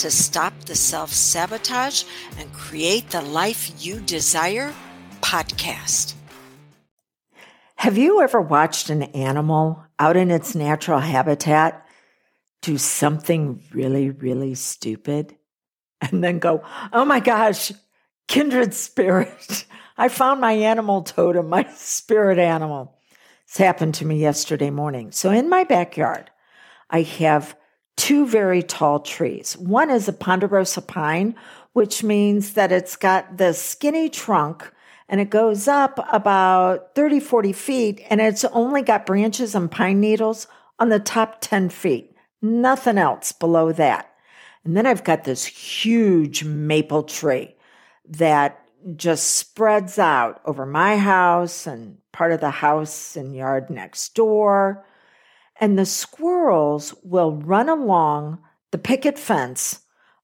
to Stop the Self Sabotage and Create the Life You Desire podcast. Have you ever watched an animal out in its natural habitat do something really, really stupid and then go, oh my gosh, kindred spirit. I found my animal totem, my spirit animal. This happened to me yesterday morning. So in my backyard, I have two very tall trees. One is a ponderosa pine, which means that it's got the skinny trunk and it goes up about 30, 40 feet, and it's only got branches and pine needles on the top 10 feet. Nothing else below that. And then I've got this huge maple tree that just spreads out over my house and part of the house and yard next door and the squirrels will run along the picket fence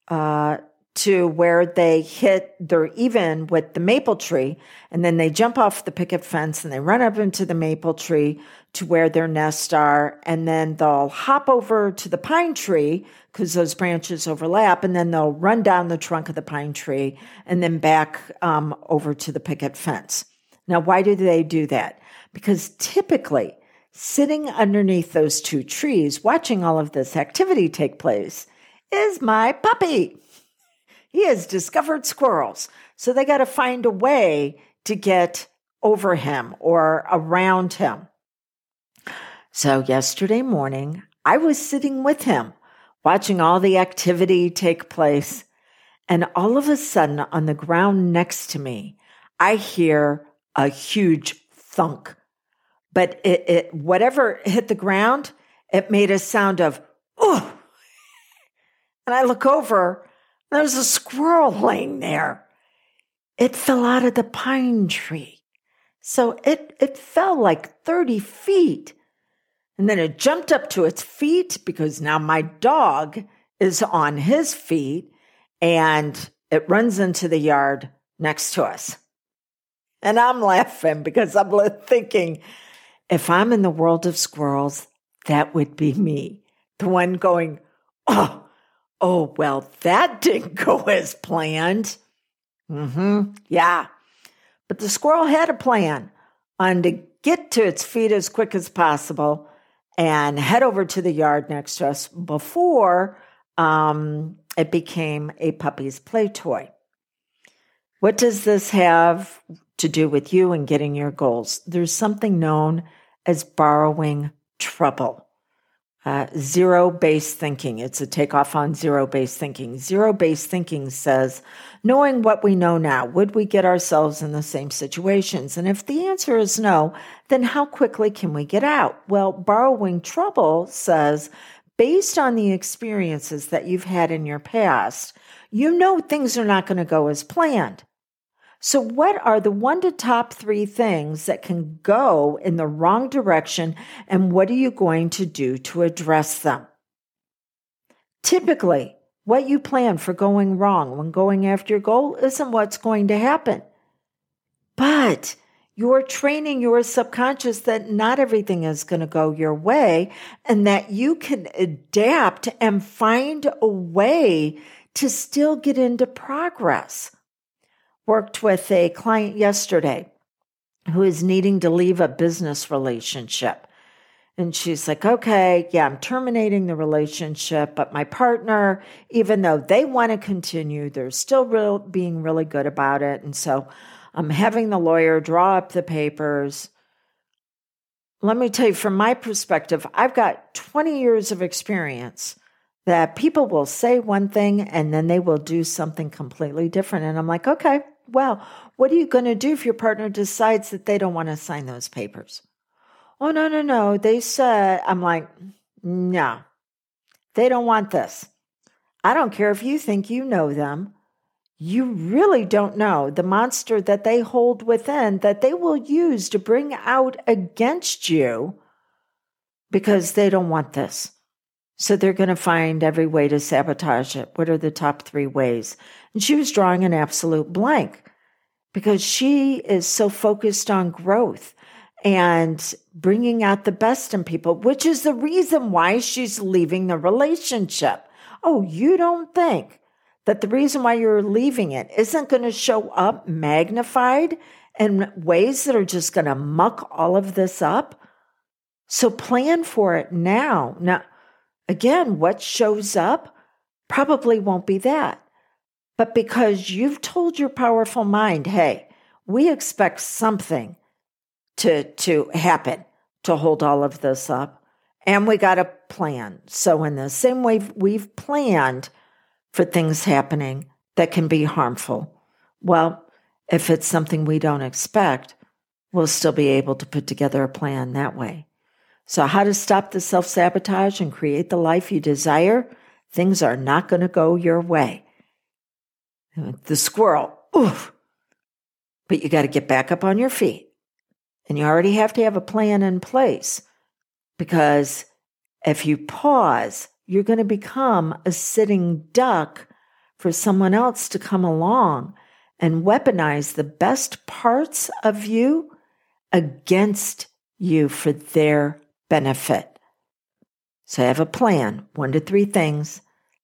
uh, to where they hit, they're even with the maple tree, and then they jump off the picket fence and they run up into the maple tree to where their nests are, and then they'll hop over to the pine tree because those branches overlap, and then they'll run down the trunk of the pine tree and then back um, over to the picket fence. Now, why do they do that? Because typically, Sitting underneath those two trees, watching all of this activity take place, is my puppy. He has discovered squirrels. So they got to find a way to get over him or around him. So yesterday morning, I was sitting with him, watching all the activity take place. And all of a sudden, on the ground next to me, I hear a huge thunk but it, it whatever hit the ground, it made a sound of oh. And I look over, there's a squirrel laying there. It fell out of the pine tree. So it, it fell like 30 feet. And then it jumped up to its feet because now my dog is on his feet and it runs into the yard next to us. And I'm laughing because I'm thinking, if I'm in the world of squirrels, that would be me. The one going, oh, oh, well, that didn't go as planned. Mm-hmm. Yeah. But the squirrel had a plan on to get to its feet as quick as possible and head over to the yard next to us before um, it became a puppy's play toy. What does this have to do with you and getting your goals? There's something known as borrowing trouble. Uh, zero based thinking. It's a takeoff on zero based thinking. Zero based thinking says, knowing what we know now, would we get ourselves in the same situations? And if the answer is no, then how quickly can we get out? Well, borrowing trouble says, based on the experiences that you've had in your past, you know things are not going to go as planned. So, what are the one to top three things that can go in the wrong direction, and what are you going to do to address them? Typically, what you plan for going wrong when going after your goal isn't what's going to happen. But you're training your subconscious that not everything is going to go your way and that you can adapt and find a way to still get into progress worked with a client yesterday who is needing to leave a business relationship. And she's like, okay, yeah, I'm terminating the relationship, but my partner, even though they want to continue, they're still real, being really good about it. And so I'm having the lawyer draw up the papers. Let me tell you, from my perspective, I've got 20 years of experience that people will say one thing and then they will do something completely different. And I'm like, okay, well, what are you going to do if your partner decides that they don't want to sign those papers? Oh, no, no, no. They said, I'm like, no, they don't want this. I don't care if you think you know them. You really don't know the monster that they hold within that they will use to bring out against you because they don't want this. So they're going to find every way to sabotage it. What are the top three ways? And she was drawing an absolute blank because she is so focused on growth and bringing out the best in people, which is the reason why she's leaving the relationship. Oh, you don't think that the reason why you're leaving it isn't going to show up magnified in ways that are just going to muck all of this up? So plan for it now. Now, again, what shows up probably won't be that. But because you've told your powerful mind, hey, we expect something to, to happen to hold all of this up. And we got a plan. So, in the same way we've planned for things happening that can be harmful, well, if it's something we don't expect, we'll still be able to put together a plan that way. So, how to stop the self sabotage and create the life you desire? Things are not going to go your way. The squirrel, oof. But you got to get back up on your feet. And you already have to have a plan in place because if you pause, you're going to become a sitting duck for someone else to come along and weaponize the best parts of you against you for their benefit. So have a plan, one to three things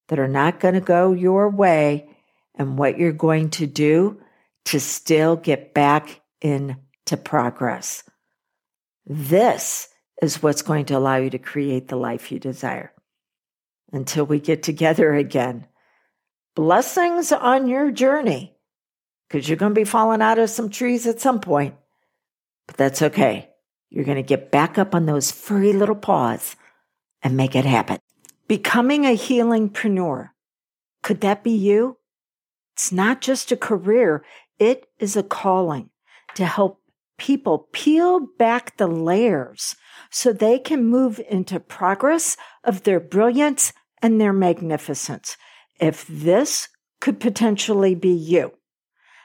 that are not going to go your way and what you're going to do to still get back into progress. This is what's going to allow you to create the life you desire. Until we get together again, blessings on your journey because you're going to be falling out of some trees at some point, but that's okay. You're going to get back up on those furry little paws and make it happen. Becoming a healingpreneur. Could that be you? It's not just a career. It is a calling to help people peel back the layers so they can move into progress of their brilliance and their magnificence. If this could potentially be you,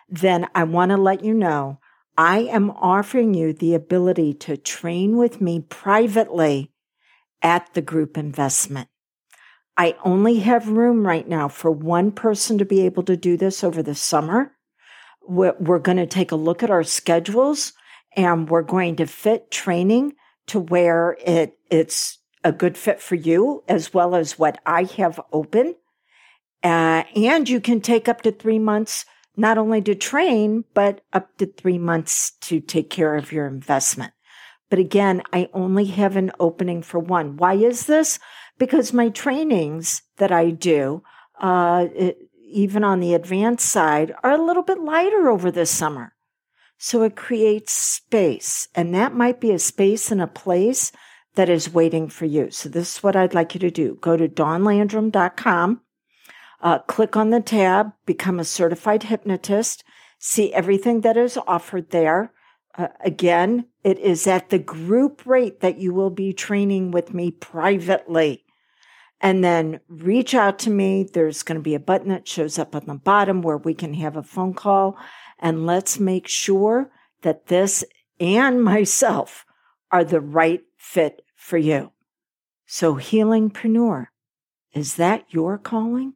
then I want to let you know I am offering you the ability to train with me privately at the group investment. I only have room right now for one person to be able to do this over the summer. We're, going to take a look at our schedules and we're going to fit training to where it, it's a good fit for you as well as what I have open. Uh, and you can take up to three months not only to train, but up to three months to take care of your investment. But again, I only have an opening for one. Why is this? Because my trainings that I do, uh, even on the advanced side, are a little bit lighter over the summer. So it creates space, and that might be a space and a place that is waiting for you. So this is what I'd like you to do. Go to dawnlandrum.com uh, click on the tab, become a certified hypnotist, see everything that is offered there. Uh, again, it is at the group rate that you will be training with me privately. And then reach out to me. There's going to be a button that shows up on the bottom where we can have a phone call. And let's make sure that this and myself are the right fit for you. So, healingpreneur, is that your calling?